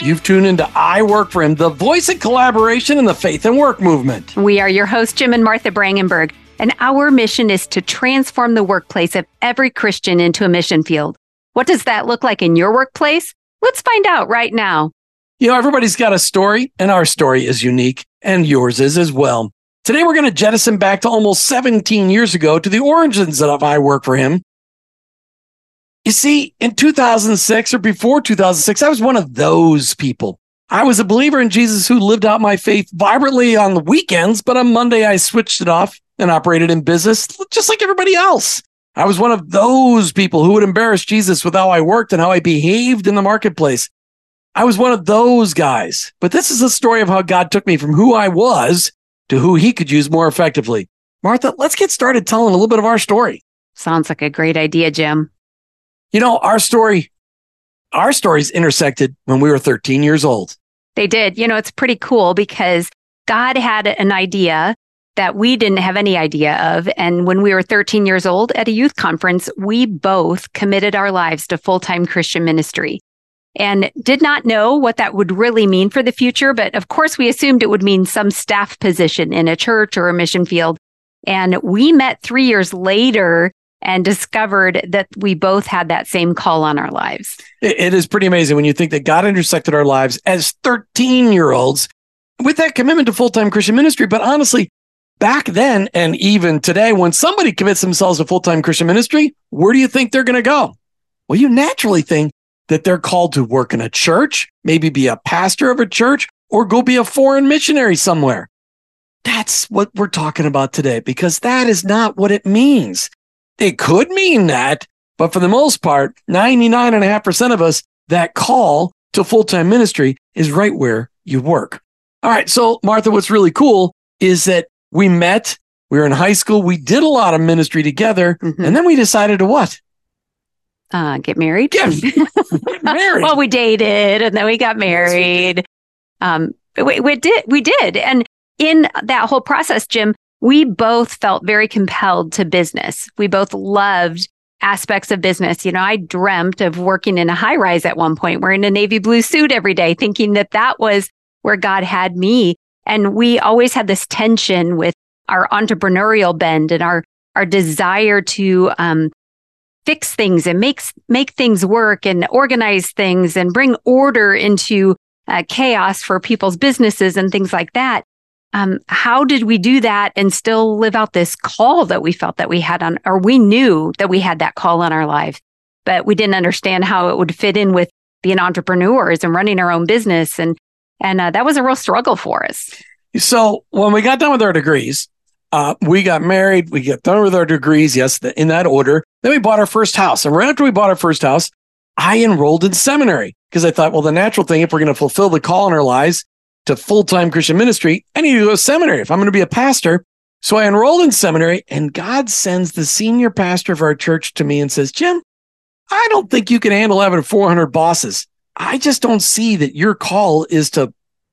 You've tuned into I Work for Him, the voice of collaboration in the faith and work movement. We are your hosts, Jim and Martha Brangenberg, and our mission is to transform the workplace of every Christian into a mission field. What does that look like in your workplace? Let's find out right now. You know, everybody's got a story, and our story is unique, and yours is as well. Today, we're going to jettison back to almost 17 years ago to the origins of I Work for Him. You see, in 2006 or before 2006, I was one of those people. I was a believer in Jesus who lived out my faith vibrantly on the weekends, but on Monday, I switched it off and operated in business just like everybody else. I was one of those people who would embarrass Jesus with how I worked and how I behaved in the marketplace. I was one of those guys. But this is a story of how God took me from who I was to who he could use more effectively. Martha, let's get started telling a little bit of our story. Sounds like a great idea, Jim. You know, our story, our stories intersected when we were 13 years old. They did. You know, it's pretty cool because God had an idea that we didn't have any idea of. And when we were 13 years old at a youth conference, we both committed our lives to full time Christian ministry and did not know what that would really mean for the future. But of course, we assumed it would mean some staff position in a church or a mission field. And we met three years later and discovered that we both had that same call on our lives. it is pretty amazing when you think that God intersected our lives as 13 year olds with that commitment to full time Christian ministry. But honestly, back then and even today, when somebody commits themselves to full time Christian ministry, where do you think they're going to go? Well, you naturally think that they're called to work in a church, maybe be a pastor of a church, or go be a foreign missionary somewhere. That's what we're talking about today, because that is not what it means. It could mean that, but for the most part, 99.5% of us, that call to full time ministry is right where you work. All right. So, Martha, what's really cool is that we met. We were in high school. We did a lot of ministry together. Mm-hmm. And then we decided to what? Uh, get married. Get, get married. well, we dated and then we got married. Um, we, we did. We did. And in that whole process, Jim, we both felt very compelled to business. We both loved aspects of business. You know, I dreamt of working in a high rise at one point, wearing a navy blue suit every day, thinking that that was where God had me. And we always had this tension with our entrepreneurial bend and our, our desire to, um, fix things and make, make things work and organize things and bring order into uh, chaos for people's businesses and things like that. Um, how did we do that and still live out this call that we felt that we had on, or we knew that we had that call on our life, but we didn't understand how it would fit in with being entrepreneurs and running our own business. And and uh, that was a real struggle for us. So when we got done with our degrees, uh, we got married, we got done with our degrees, yes, in that order. Then we bought our first house. And right after we bought our first house, I enrolled in seminary because I thought, well, the natural thing, if we're going to fulfill the call in our lives to full time Christian ministry, I need to go to seminary if I'm going to be a pastor. So I enrolled in seminary, and God sends the senior pastor of our church to me and says, Jim, I don't think you can handle having 400 bosses. I just don't see that your call is to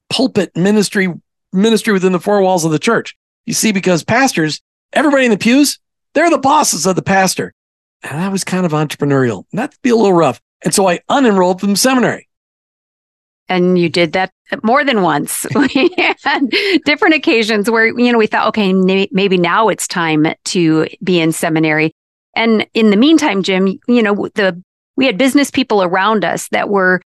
pulpit ministry ministry within the four walls of the church. You see, because pastors, everybody in the pews, they're the bosses of the pastor. And I was kind of entrepreneurial, to be a little rough. And so I unenrolled from seminary. And you did that more than once. different occasions where, you know, we thought, okay, maybe now it's time to be in seminary. And in the meantime, Jim, you know, the we had business people around us that were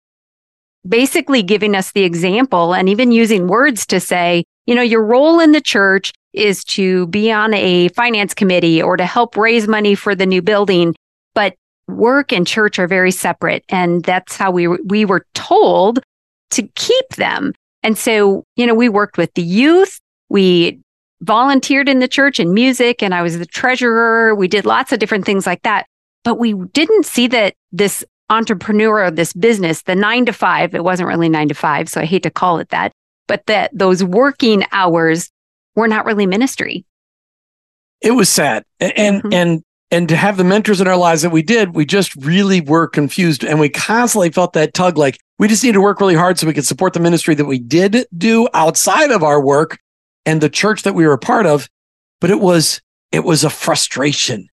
basically giving us the example and even using words to say, you know, your role in the church is to be on a finance committee or to help raise money for the new building. But work and church are very separate. And that's how we, we were told to keep them. And so, you know, we worked with the youth. We volunteered in the church in music and I was the treasurer. We did lots of different things like that. But we didn't see that this entrepreneur of this business, the nine to five, it wasn't really nine to five, so I hate to call it that, but that those working hours were not really ministry. It was sad. And mm-hmm. and and to have the mentors in our lives that we did, we just really were confused. And we constantly felt that tug like we just need to work really hard so we could support the ministry that we did do outside of our work and the church that we were a part of. But it was, it was a frustration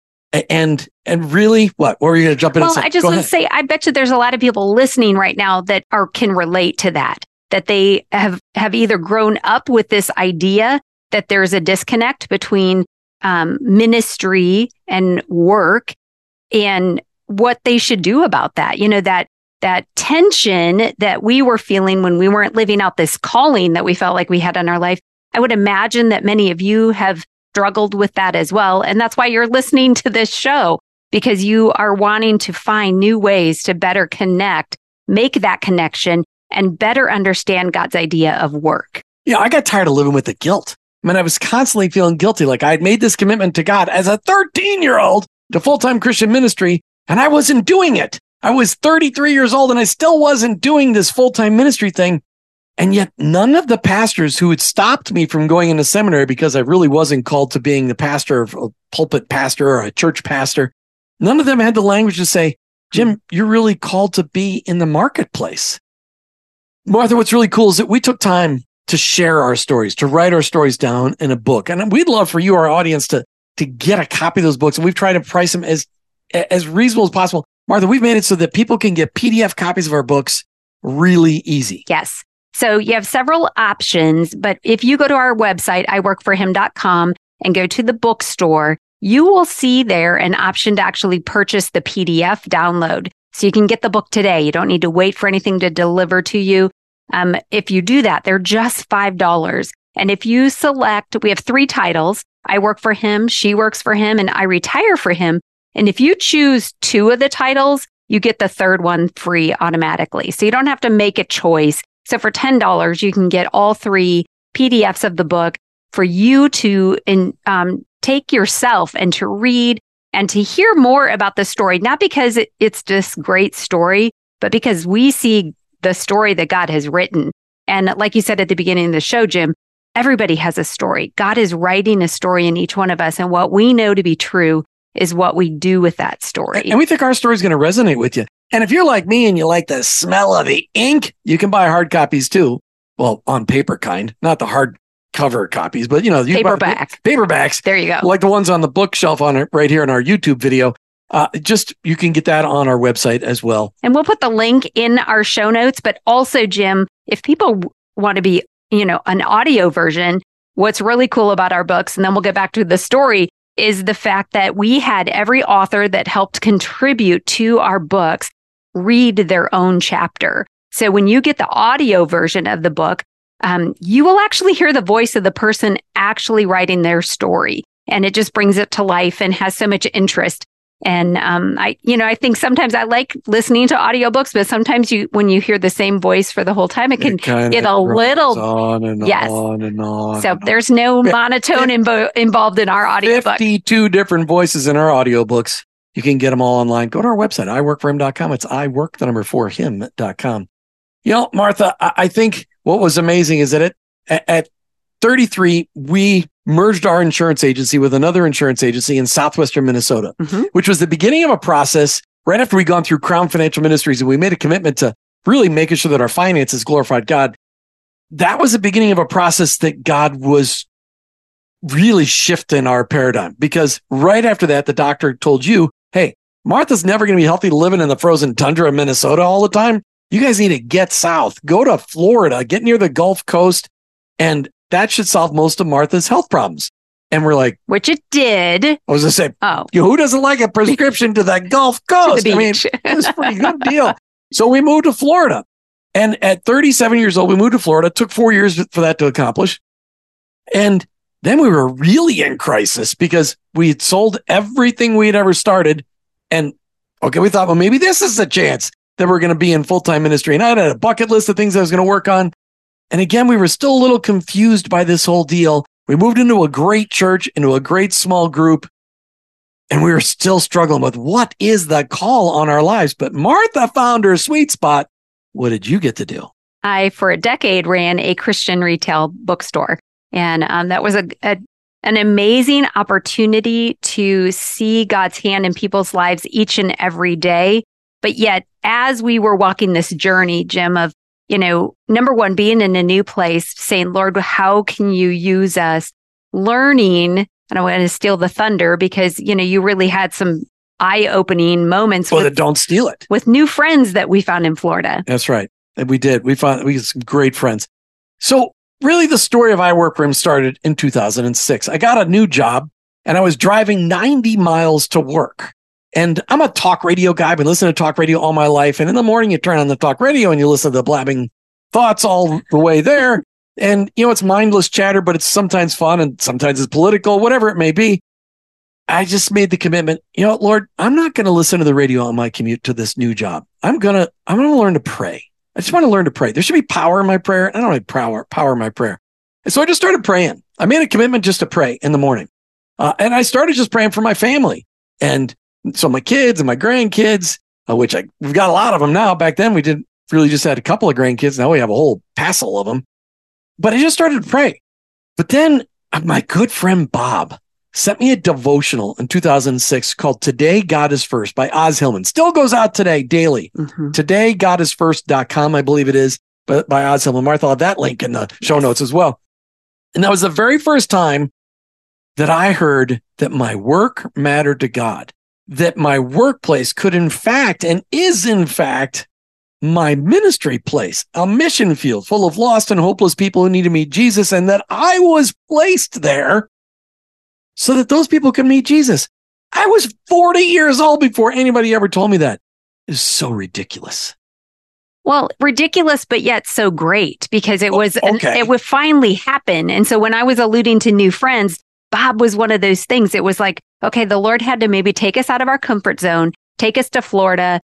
And and really, what? What were you going to jump in? Well, I just want to say, I bet you there's a lot of people listening right now that are can relate to that. That they have have either grown up with this idea that there's a disconnect between um, ministry and work, and what they should do about that. You know that that tension that we were feeling when we weren't living out this calling that we felt like we had in our life. I would imagine that many of you have struggled with that as well. And that's why you're listening to this show because you are wanting to find new ways to better connect, make that connection, and better understand God's idea of work. Yeah, I got tired of living with the guilt. I mean, I was constantly feeling guilty. Like I had made this commitment to God as a 13 year old to full time Christian ministry, and I wasn't doing it. I was 33 years old and I still wasn't doing this full time ministry thing. And yet none of the pastors who had stopped me from going into seminary because I really wasn't called to being the pastor of a pulpit pastor or a church pastor, none of them had the language to say, Jim, you're really called to be in the marketplace. Martha, what's really cool is that we took time to share our stories, to write our stories down in a book. And we'd love for you, our audience, to, to get a copy of those books. And we've tried to price them as, as reasonable as possible. Martha, we've made it so that people can get PDF copies of our books really easy. Yes. So you have several options, but if you go to our website, iworkforhim.com and go to the bookstore, you will see there an option to actually purchase the PDF download. So you can get the book today. You don't need to wait for anything to deliver to you. Um, if you do that, they're just $5. And if you select, we have three titles. I work for him, she works for him, and I retire for him. And if you choose two of the titles, you get the third one free automatically. So you don't have to make a choice. So for $10, you can get all three PDFs of the book for you to in, um, take yourself and to read and to hear more about the story, not because it, it's this great story, but because we see the story that God has written. And like you said at the beginning of the show, Jim, everybody has a story. God is writing a story in each one of us. And what we know to be true is what we do with that story. And we think our story is going to resonate with you. And if you're like me and you like the smell of the ink, you can buy hard copies too. Well, on paper kind, not the hard cover copies, but you know, you paperback buy, paperbacks. There you go. Like the ones on the bookshelf on it right here in our YouTube video. Uh, just you can get that on our website as well. And we'll put the link in our show notes. But also, Jim, if people want to be, you know, an audio version, what's really cool about our books, and then we'll get back to the story, is the fact that we had every author that helped contribute to our books read their own chapter. So when you get the audio version of the book, um, you will actually hear the voice of the person actually writing their story. And it just brings it to life and has so much interest. And um, I, you know, I think sometimes I like listening to audiobooks, but sometimes you, when you hear the same voice for the whole time, it can it get a little on and yes. on and on. So there's no monotone imbo- involved in our audiobook. Fifty-two different voices in our audiobooks. You can get them all online. Go to our website, iworkforhim.com. It's iwork, the number for him.com. You know, Martha, I, I think what was amazing is that it, at 33, we merged our insurance agency with another insurance agency in southwestern Minnesota, mm-hmm. which was the beginning of a process right after we'd gone through Crown Financial Ministries and we made a commitment to really making sure that our finances glorified God. That was the beginning of a process that God was really shifting our paradigm because right after that, the doctor told you, Hey, Martha's never going to be healthy living in the frozen tundra of Minnesota all the time. You guys need to get south, go to Florida, get near the Gulf Coast, and that should solve most of Martha's health problems. And we're like, which it did. I was gonna say, oh, who doesn't like a prescription to that Gulf Coast? I mean, it's a pretty good deal. So we moved to Florida. And at 37 years old, we moved to Florida. It took four years for that to accomplish. And then we were really in crisis because we had sold everything we had ever started. And okay, we thought, well, maybe this is a chance that we're going to be in full time ministry. And I had a bucket list of things I was going to work on. And again, we were still a little confused by this whole deal. We moved into a great church, into a great small group, and we were still struggling with what is the call on our lives. But Martha found her sweet spot. What did you get to do? I, for a decade, ran a Christian retail bookstore. And um, that was a, a an amazing opportunity to see God's hand in people's lives each and every day. But yet, as we were walking this journey, Jim, of you know, number one, being in a new place, saying, Lord, how can you use us? Learning I don't want to steal the thunder because, you know, you really had some eye opening moments Well, with, don't steal it. with new friends that we found in Florida. That's right. And we did. We found we had some great friends. So really the story of I Work Him started in 2006. I got a new job and I was driving 90 miles to work. And I'm a talk radio guy. I've been listening to talk radio all my life. And in the morning, you turn on the talk radio and you listen to the blabbing thoughts all the way there. And, you know, it's mindless chatter, but it's sometimes fun and sometimes it's political, whatever it may be. I just made the commitment, you know, Lord, I'm not going to listen to the radio on my commute to this new job. I'm going to, I'm going to learn to pray. I just want to learn to pray. There should be power in my prayer. I don't have power, power in my prayer. And so I just started praying. I made a commitment just to pray in the morning. Uh, and I started just praying for my family. And so my kids and my grandkids, uh, which I, we've got a lot of them now. Back then we did really just had a couple of grandkids. Now we have a whole passel of them. But I just started to pray. But then uh, my good friend Bob sent me a devotional in 2006 called Today God is First by Os Hillman. Still goes out today daily. Mhm. TodayGodIsFirst.com, I believe it is, but by Os Hillman. Martha I'll have that link in the show notes as well. And that was the very first time that I heard that my work mattered to God, that my workplace could, in fact, and is in fact, my ministry place, a mission field full of lost and hopeless people who need to meet Jesus, and that I was placed there so that those people could meet Jesus. I was 40 years old before anybody ever told me that. It is so ridiculous. Well, ridiculous, but yet so great because it was, okay. it would finally happen. And so when I was alluding to new friends, Bob was one of those things. It was like, okay, the Lord had to maybe take us out of our comfort zone, take us to Florida,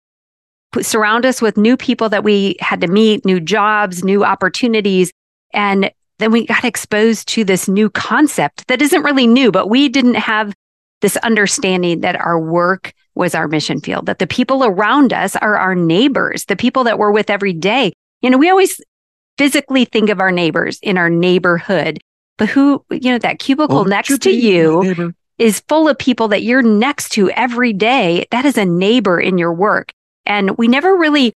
surround us with new people that we had to meet, new jobs, new opportunities. And then we got exposed to this new concept that isn't really new, but we didn't have this understanding that our work was our mission field, that the people around us are our neighbors, the people that we're with every day. You know, we always physically think of our neighbors in our neighborhood, but who, you know, that cubicle Won't next to you is full of people that you're next to every day. That is a neighbor in your work. And we never really,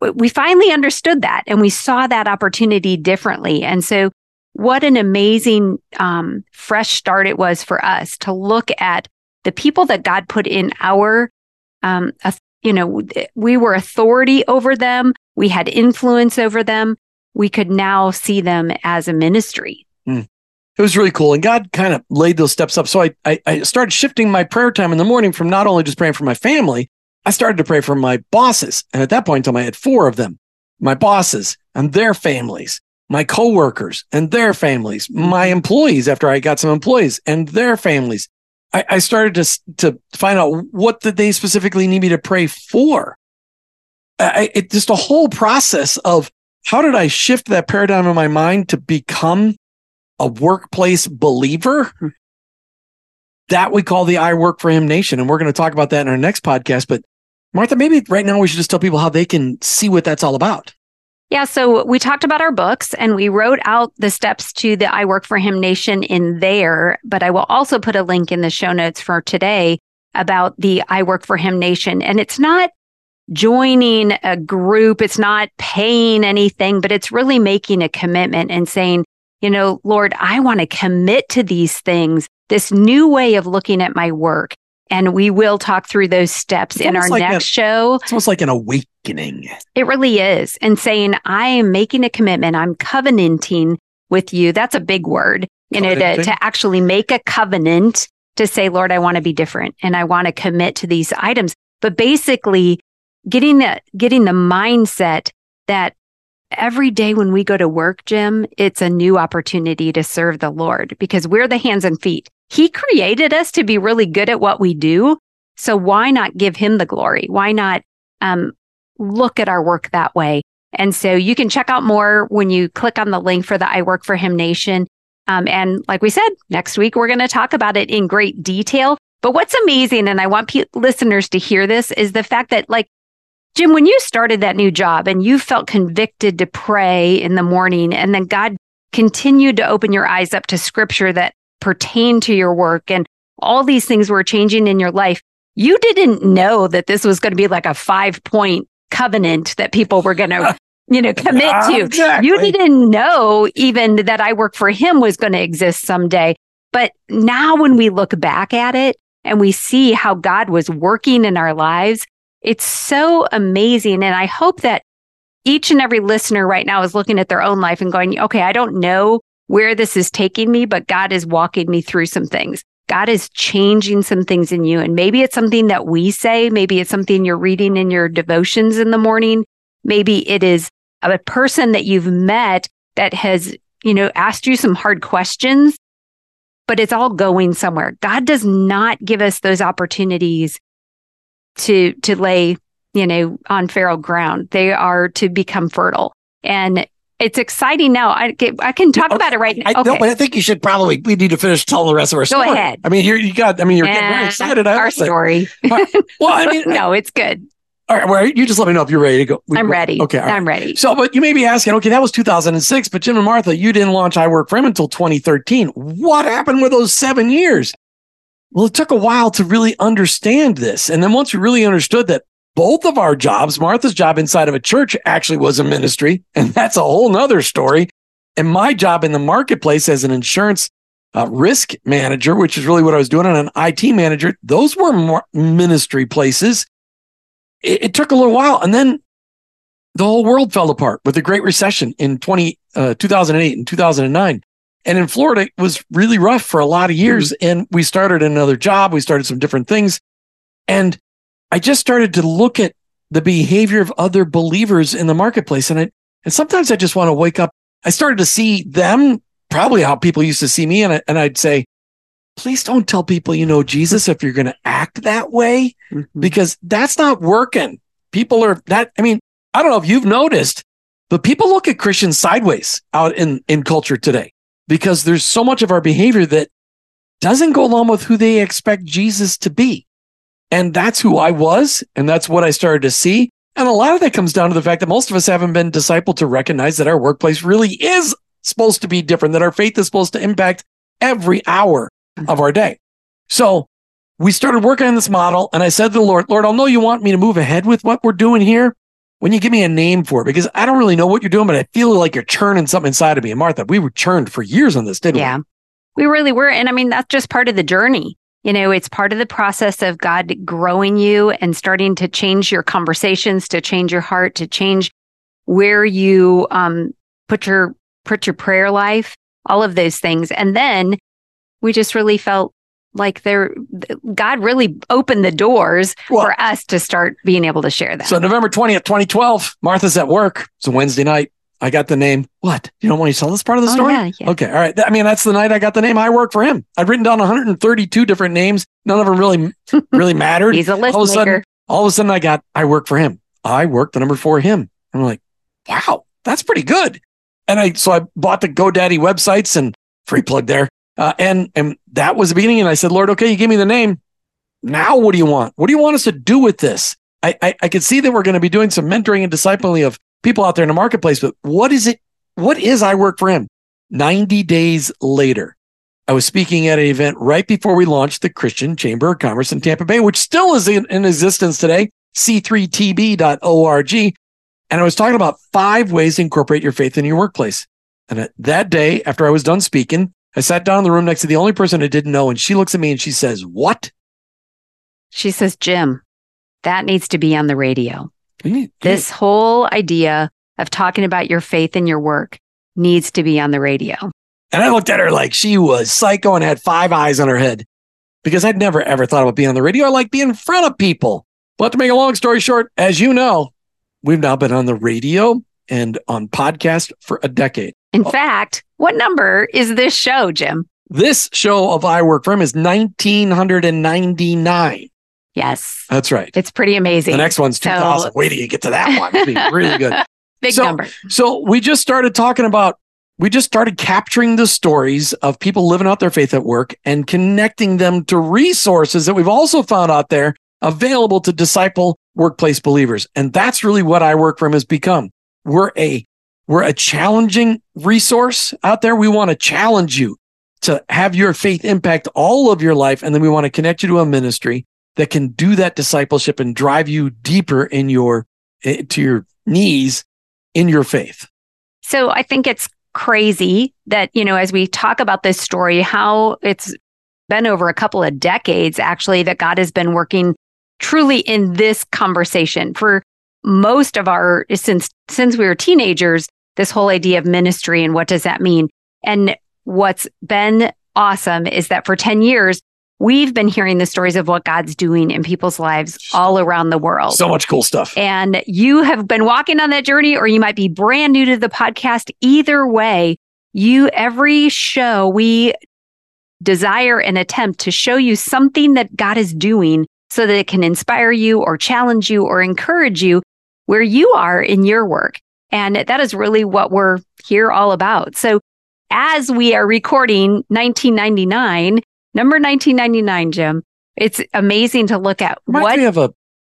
we finally understood that and we saw that opportunity differently. And so, what an amazing, um, fresh start it was for us to look at the people that God put in our, um, you know, we were authority over them. We had influence over them. We could now see them as a ministry. It was really cool. And God kind of laid those steps up. So I, I, I started shifting my prayer time in the morning from not only just praying for my family, I started to pray for my bosses. And at that point in time, I had four of them my bosses and their families, my coworkers and their families, my mm-hmm. employees after I got some employees and their families. I, I started to, to find out what did they specifically need me to pray for. I, it just a whole process of how did I shift that paradigm in my mind to become a workplace believer? That we call the I Work for Him Nation. And we're going to talk about that in our next podcast. But Martha, maybe right now we should just tell people how they can see what that's all about. Yeah, so we talked about our books and we wrote out the steps to the I Work for Him Nation in there, but I will also put a link in the show notes for today about the I Work for Him Nation. And it's not joining a group, it's not paying anything, but it's really making a commitment and saying, you know, Lord, I want to commit to these things, this new way of looking at my work. And we will talk through those steps It's in our like next a- show. It's almost like an awakening. It really is. And saying, I am making a commitment, I'm covenanting with you. That's a big word, you know, to, to actually make a covenant to say, Lord, I want to be different and I want to commit to these items. But basically, getting the getting the mindset that every day when we go to work, Jim, it's a new opportunity to serve the Lord because we're the hands and feet. He created us to be really good at what we do. So why not give him the glory? Why not um, look at our work that way? And so you can check out more when you click on the link for the I Work for Him Nation. Um, and like we said, next week we're going to talk about it in great detail. But what's amazing, and I want pe- listeners to hear this, is the fact that, like, Jim, when you started that new job and you felt convicted to pray in the morning, and then God continued to open your eyes up to scripture that pertain to your work, and all these things were changing in your life, you didn't know that this was going to be like a five point covenant that people were going to, you know, commit to. Exactly. You didn't know even that I work for him was going to exist someday. But now when we look back at it and we see how God was working in our lives, it's so amazing. And I hope that each and every listener right now is looking at their own life and going, okay, I don't know where this is taking me, but God is walking me through some things. God is changing some things in you. And maybe it's something that we say. Maybe it's something you're reading in your devotions in the morning. Maybe it is a person that you've met that has, you know, asked you some hard questions, but it's all going somewhere. God does not give us those opportunities to, to lay, you know, on feral ground. They are to become fertile. And it's exciting now. I, I can talk about it right now. I. No, but I think you should probably, we need to finish telling the rest of our story. Go ahead. I mean, here you got, I mean, you're getting very excited. I our story. well, I mean, no, it's good. All right, well, you just let me know if you're ready to go. I'm ready. Okay, right. I'm ready. So, but you may be asking, okay, that was 2006, but Jim and Martha, you didn't launch I Work for Him until 2013. What happened with those seven years? Well, it took a while to really understand this. And then once we really understood that both of our jobs, Martha's job inside of a church actually was a ministry, and that's a whole nother story. And my job in the marketplace as an insurance uh, risk manager, which is really what I was doing, and an IT manager, those were ministry places it, it, took a little while. And then the whole world fell apart with the Great Recession in 20, uh, 2008 and 2009. And in Florida, it was really rough for a lot of years. Mm-hmm. And we started another job. We started some different things. And I just started to look at the behavior of other believers in the marketplace. And I, and sometimes I just want to wake up. I started to see them probably how people used to see me. And, I, and I'd say, please don't tell people you know Jesus if you're going to act that way mm-hmm. because that's not working. People are that, I mean, I don't know if you've noticed, but people look at Christians sideways out in, in culture today because there's so much of our behavior that doesn't go along with who they expect Jesus to be. And that's who I was. And that's what I started to see. And a lot of that comes down to the fact that most of us haven't been discipled to recognize that our workplace really is supposed to be different, that our faith is supposed to impact every hour mm-hmm. of our day. So we started working on this model and I said to the Lord, Lord, I'll know you want me to move ahead with what we're doing here when you give me a name for it, because I don't really know what you're doing, but I feel like you're churning something inside of me. And Martha, we were churned for years on this, didn't yeah, we? Yeah, we really were. And I mean, that's just part of the journey. You know, it's part of the process of God growing you and starting to change your conversations, to change your heart, to change where you um, put your put your prayer life, all of those things. And then we just really felt like there God really opened the doors well, for us to start being able to share that. So November 20th, 2012, Martha's at work. It's a Wednesday night. I got the name. What? You don't want to tell this part of the oh, story? Yeah, yeah. Okay. All right. I mean, that's the night I got the name I work for him. I'd written down 132 different names. None of them really, really mattered. He's a list all of a sudden, all of a sudden I got, I work for him. I work the number for him. I'm like, wow, that's pretty good. And I, so I bought the GoDaddy websites and free plug there. Uh, and and that was the beginning. And I said, Lord, okay, you gave me the name. Now, what do you want? What do you want us to do with this? I I, I could see that we're going to be doing some mentoring and discipling of people out there in the marketplace, but what is it? What is I work for him? 90 days later, I was speaking at an event right before we launched the Christian Chamber of Commerce in Tampa Bay, which still is in, in existence today, c3tb.org. And I was talking about five ways to incorporate your faith in your workplace. And that day, after I was done speaking, I sat down in the room next to the only person I didn't know, and she looks at me and she says, What? She says, Jim, that needs to be on the radio. Mm-hmm. This whole idea of talking about your faith and your work needs to be on the radio. And I looked at her like she was psycho and had five eyes on her head because I'd never ever thought about being on the radio. I like being in front of people. But to make a long story short, as you know, we've now been on the radio and on podcast for a decade. In fact, what number is this show, Jim? This show of I Work For Him is 1999. Yes. That's right. It's pretty amazing. The next one's 2000. So... Wait till you get to that one. It'll be really good. Big so, number. So we just started talking about, we just started capturing the stories of people living out their faith at work and connecting them to resources that we've also found out there available to disciple workplace believers. And that's really what I Work For Him has become. We're a we're a challenging resource out there. We want to challenge you to have your faith impact all of your life. And then we want to connect you to a ministry that can do that discipleship and drive you deeper in your, eh, to your knees in your faith. So I think it's crazy that, you know, as we talk about this story, how it's been over a couple of decades actually that God has been working truly in this conversation for most of our since since we were teenagers this whole idea of ministry and what does that mean and what's been awesome is that for 10 years we've been hearing the stories of what God's doing in people's lives all around the world. So much cool stuff. And you have been walking on that journey, or you might be brand new to the podcast. Either way, you, every show, we desire and attempt to show you something that God is doing so that it can inspire you or challenge you or encourage you where you are in your work. And that is really what we're here all about. So as we are recording 1999, number 1999, Jim, it's amazing to look at Reminds what me have a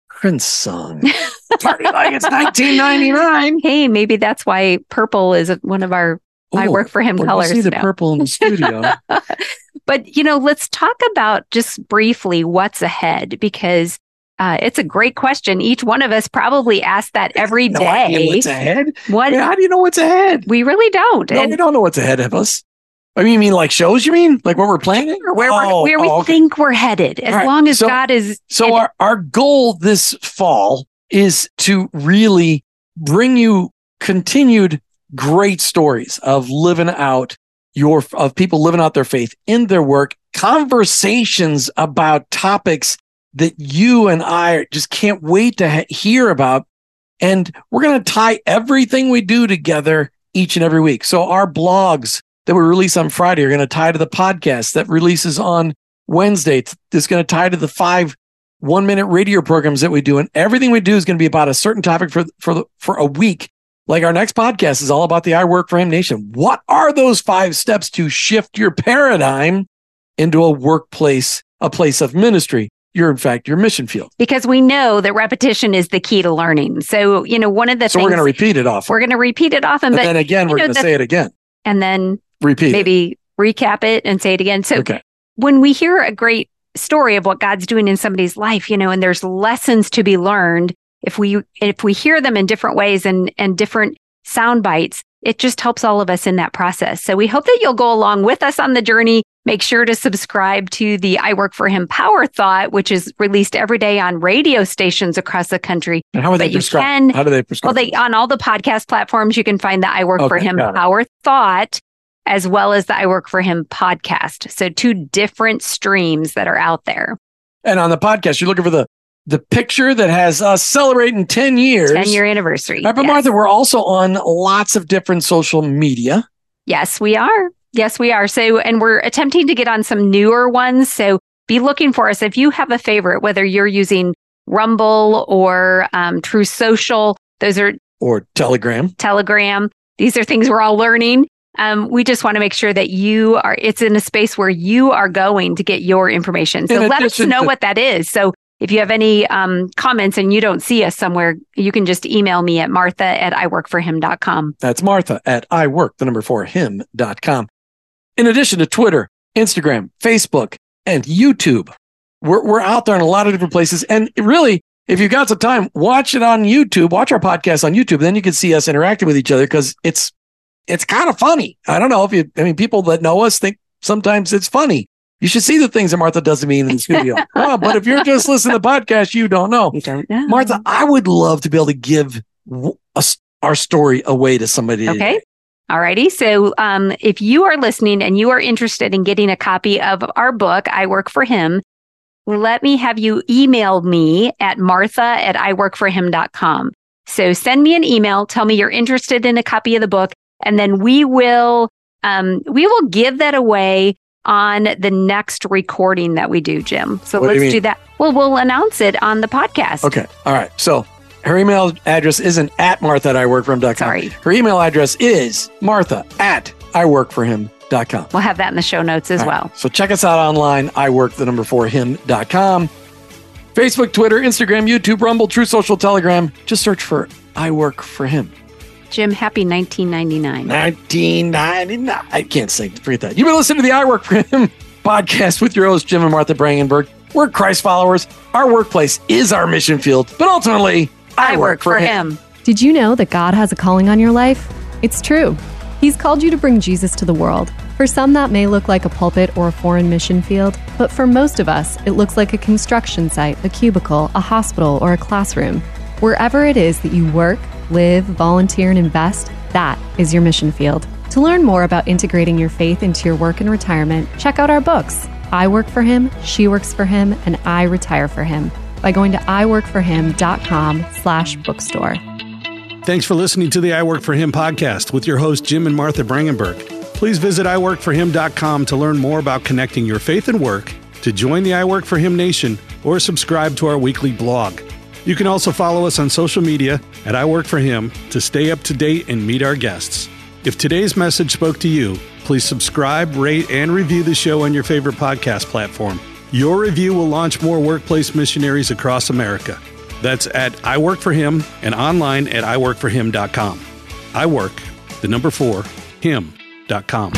Prince song. Party like it's 1999. Hey, maybe that's why purple is one of our I oh, work for him colors. see the now. purple in the studio. but you know, let's talk about just briefly what's ahead because uh, it's a great question. Each one of us probably asks that every no day. what's ahead. What Yeah, how do you know what's ahead? we really don't. No, and we don't know what's ahead of us. I mean, you mean like shows? You mean like what we're planning? where, Oh, we're, where we oh, okay. think we're headed, as right, long as so- God is. So our, our goal this fall is to really bring you continued great stories of living out your of people living out their faith in their work, conversations about topics that you and I just can't wait to hear about. And we're going to tie everything we do together each and every week. So our blogs that we release on Friday are going to tie to the podcast that releases on Wednesday. It's, going to tie to the five one minute radio programs that we do. And everything we do is going to be about a certain topic for, for, for a week. Like our next podcast is all about the I Work for Him Nation. What are those five steps to shift your paradigm into a workplace, a place of ministry? You're, in fact, your mission field. because we know that repetition is the key to learning. So, you know, one of the So things we're going to repeat it often. we're going to repeat it often, And but then again, we're going to say it again. and then Repeat. it. maybe recap it and say it again. So Okay. when we hear a great story of what God's doing in somebody's life, you know, and there's lessons to be learned, if we if we hear them in different ways and and different sound bites, it just helps all of us in that process. So we hope that you'll go along with us on the journey. Make sure to subscribe to the I Work for Him Power Thought, which is released every day on radio stations across the country. And how are they prescribed? can- How do they Well, they on all the podcast platforms, you can find the I Work for Him. Power Thought, as well as the I Work for Him podcast. So two different streams that are out there. and on the podcast, you're looking for the the picture that has us celebrating 10 years. 10 year anniversary. Right, but Yes. Martha, we're also on lots of different social media. Yes, we are. Yes, we are. So, and we're attempting to get on some newer ones. So be looking for us. If you have a favorite, whether you're using Rumble or um, Truth Social, those are or Telegram. Telegram. These are things we're all learning. Um, we just want to make sure that you are, it's in a space where you are going to get your information. So In let us know to- what that is. So if you have any um, comments and you don't see us somewhere, you can just email me at martha at iworkforhim.com. That's Martha at I work, the number four, him.com. In addition to Twitter, Instagram, Facebook, and YouTube, we're, we're out there in a lot of different places. And really, if you've got some time, watch it on YouTube, watch our podcast on YouTube. Then you can see us interacting with each other because it's, it's kind of funny. I don't know if you, I mean, people that know us think sometimes it's funny. You should see the things that Martha doesn't mean in the studio. well, but if you're just listening to the podcast, you don't know. You don't know. Martha, I would love to be able to give us our story away to somebody. Okay. today. Alrighty. So um, if you are listening and you are interested in getting a copy of our book, I Work for Him, let me have you email me at martha at iworkforhim.com. So send me an email, tell me you're interested in a copy of the book, and then we will um, we will give that away on the next recording that we do, Jim. So What let's mean? do that. Well, we'll announce it on the podcast. Okay. All right. So her email address isn't at Martha at iworkforhim.com. Sorry. Her email address is Martha at iworkforhim.com. We'll have that in the show notes as right. well. So check us out online. I work the number four him.com. Facebook, Twitter, Instagram, YouTube, Rumble, Truth Social, Telegram. Just search for I work for him. Jim, happy 1999. 1999. I can't sing. Forget that. You've been listening to the I Work for Him podcast with your host, Jim and Martha Brangenberg. We're Christ followers. Our workplace is our mission field, but ultimately, I work for him. Did you know that God has a calling on your life? It's true. He's called you to bring Jesus to the world. For some, that may look like a pulpit or a foreign mission field, but for most of us, it looks like a construction site, a cubicle, a hospital, or a classroom. Wherever it is that you work, live, volunteer, and invest, that is your mission field. To learn more about integrating your faith into your work and retirement, check out our books I Work for Him, She Works for Him, and I Retire for Him by going to iworkforhim.com slash bookstore. Thanks for listening to the I Work for Him podcast with your host, Jim and Martha Brangenberg. Please visit iworkforhim.com to learn more about connecting your faith and work, to join the I Work for Him Nation, or subscribe to our weekly blog. You can also follow us on social media at I Work for Him to stay up to date and meet our guests. If today's message spoke to you, please subscribe, rate, and review the show on your favorite podcast platform. Your review will launch more workplace missionaries across America. That's at I Work for Him and online at iworkforhim.com. I work, the number four, him.com.